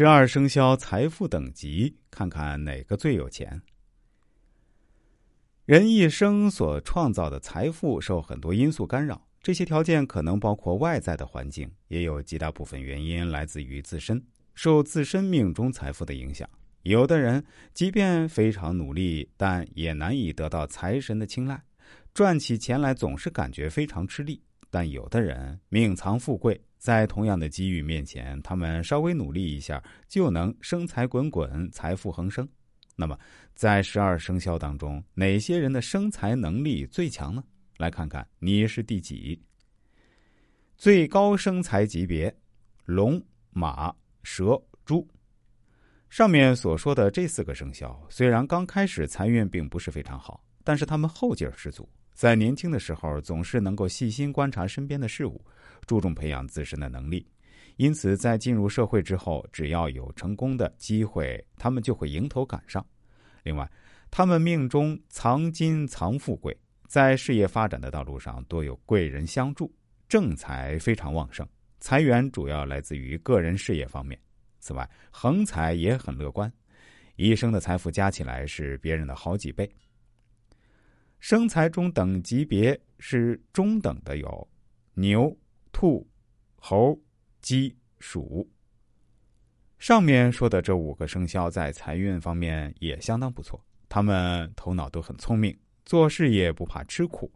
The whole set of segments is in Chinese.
十二生肖财富等级，看看哪个最有钱。人一生所创造的财富受很多因素干扰，这些条件可能包括外在的环境，也有极大部分原因来自于自身，受自身命中财富的影响。有的人即便非常努力，但也难以得到财神的青睐，赚起钱来总是感觉非常吃力。但有的人命藏富贵。在同样的机遇面前，他们稍微努力一下就能生财滚滚、财富横生。那么，在十二生肖当中，哪些人的生财能力最强呢？来看看你是第几。最高生财级别：龙、马、蛇、猪。上面所说的这四个生肖，虽然刚开始财运并不是非常好，但是他们后劲儿十足。在年轻的时候，总是能够细心观察身边的事物，注重培养自身的能力，因此在进入社会之后，只要有成功的机会，他们就会迎头赶上。另外，他们命中藏金藏富贵，在事业发展的道路上多有贵人相助，正财非常旺盛，财源主要来自于个人事业方面。此外，横财也很乐观，一生的财富加起来是别人的好几倍。生财中等级别是中等的，有牛、兔、猴、鸡、鼠。上面说的这五个生肖在财运方面也相当不错，他们头脑都很聪明，做事业不怕吃苦，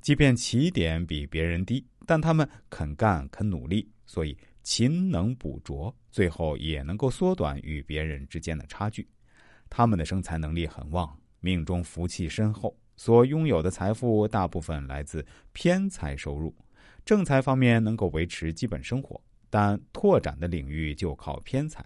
即便起点比别人低，但他们肯干肯努力，所以勤能补拙，最后也能够缩短与别人之间的差距。他们的生财能力很旺，命中福气深厚。所拥有的财富大部分来自偏财收入，正财方面能够维持基本生活，但拓展的领域就靠偏财。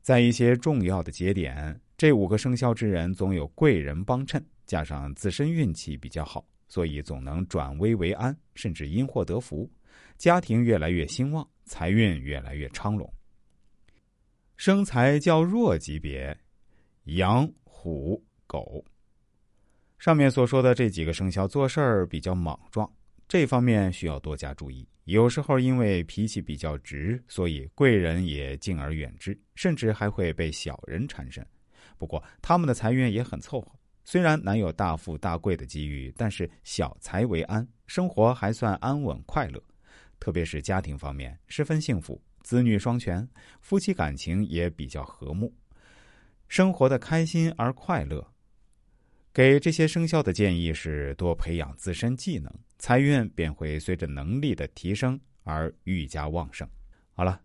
在一些重要的节点，这五个生肖之人总有贵人帮衬，加上自身运气比较好，所以总能转危为安，甚至因祸得福，家庭越来越兴旺，财运越来越昌隆。生财较弱级别，羊、虎、上面所说的这几个生肖做事儿比较莽撞，这方面需要多加注意。有时候因为脾气比较直，所以贵人也敬而远之，甚至还会被小人缠身。不过他们的财运也很凑合，虽然难有大富大贵的机遇，但是小财为安，生活还算安稳快乐。特别是家庭方面十分幸福，子女双全，夫妻感情也比较和睦，生活的开心而快乐。给这些生肖的建议是多培养自身技能，财运便会随着能力的提升而愈加旺盛。好了。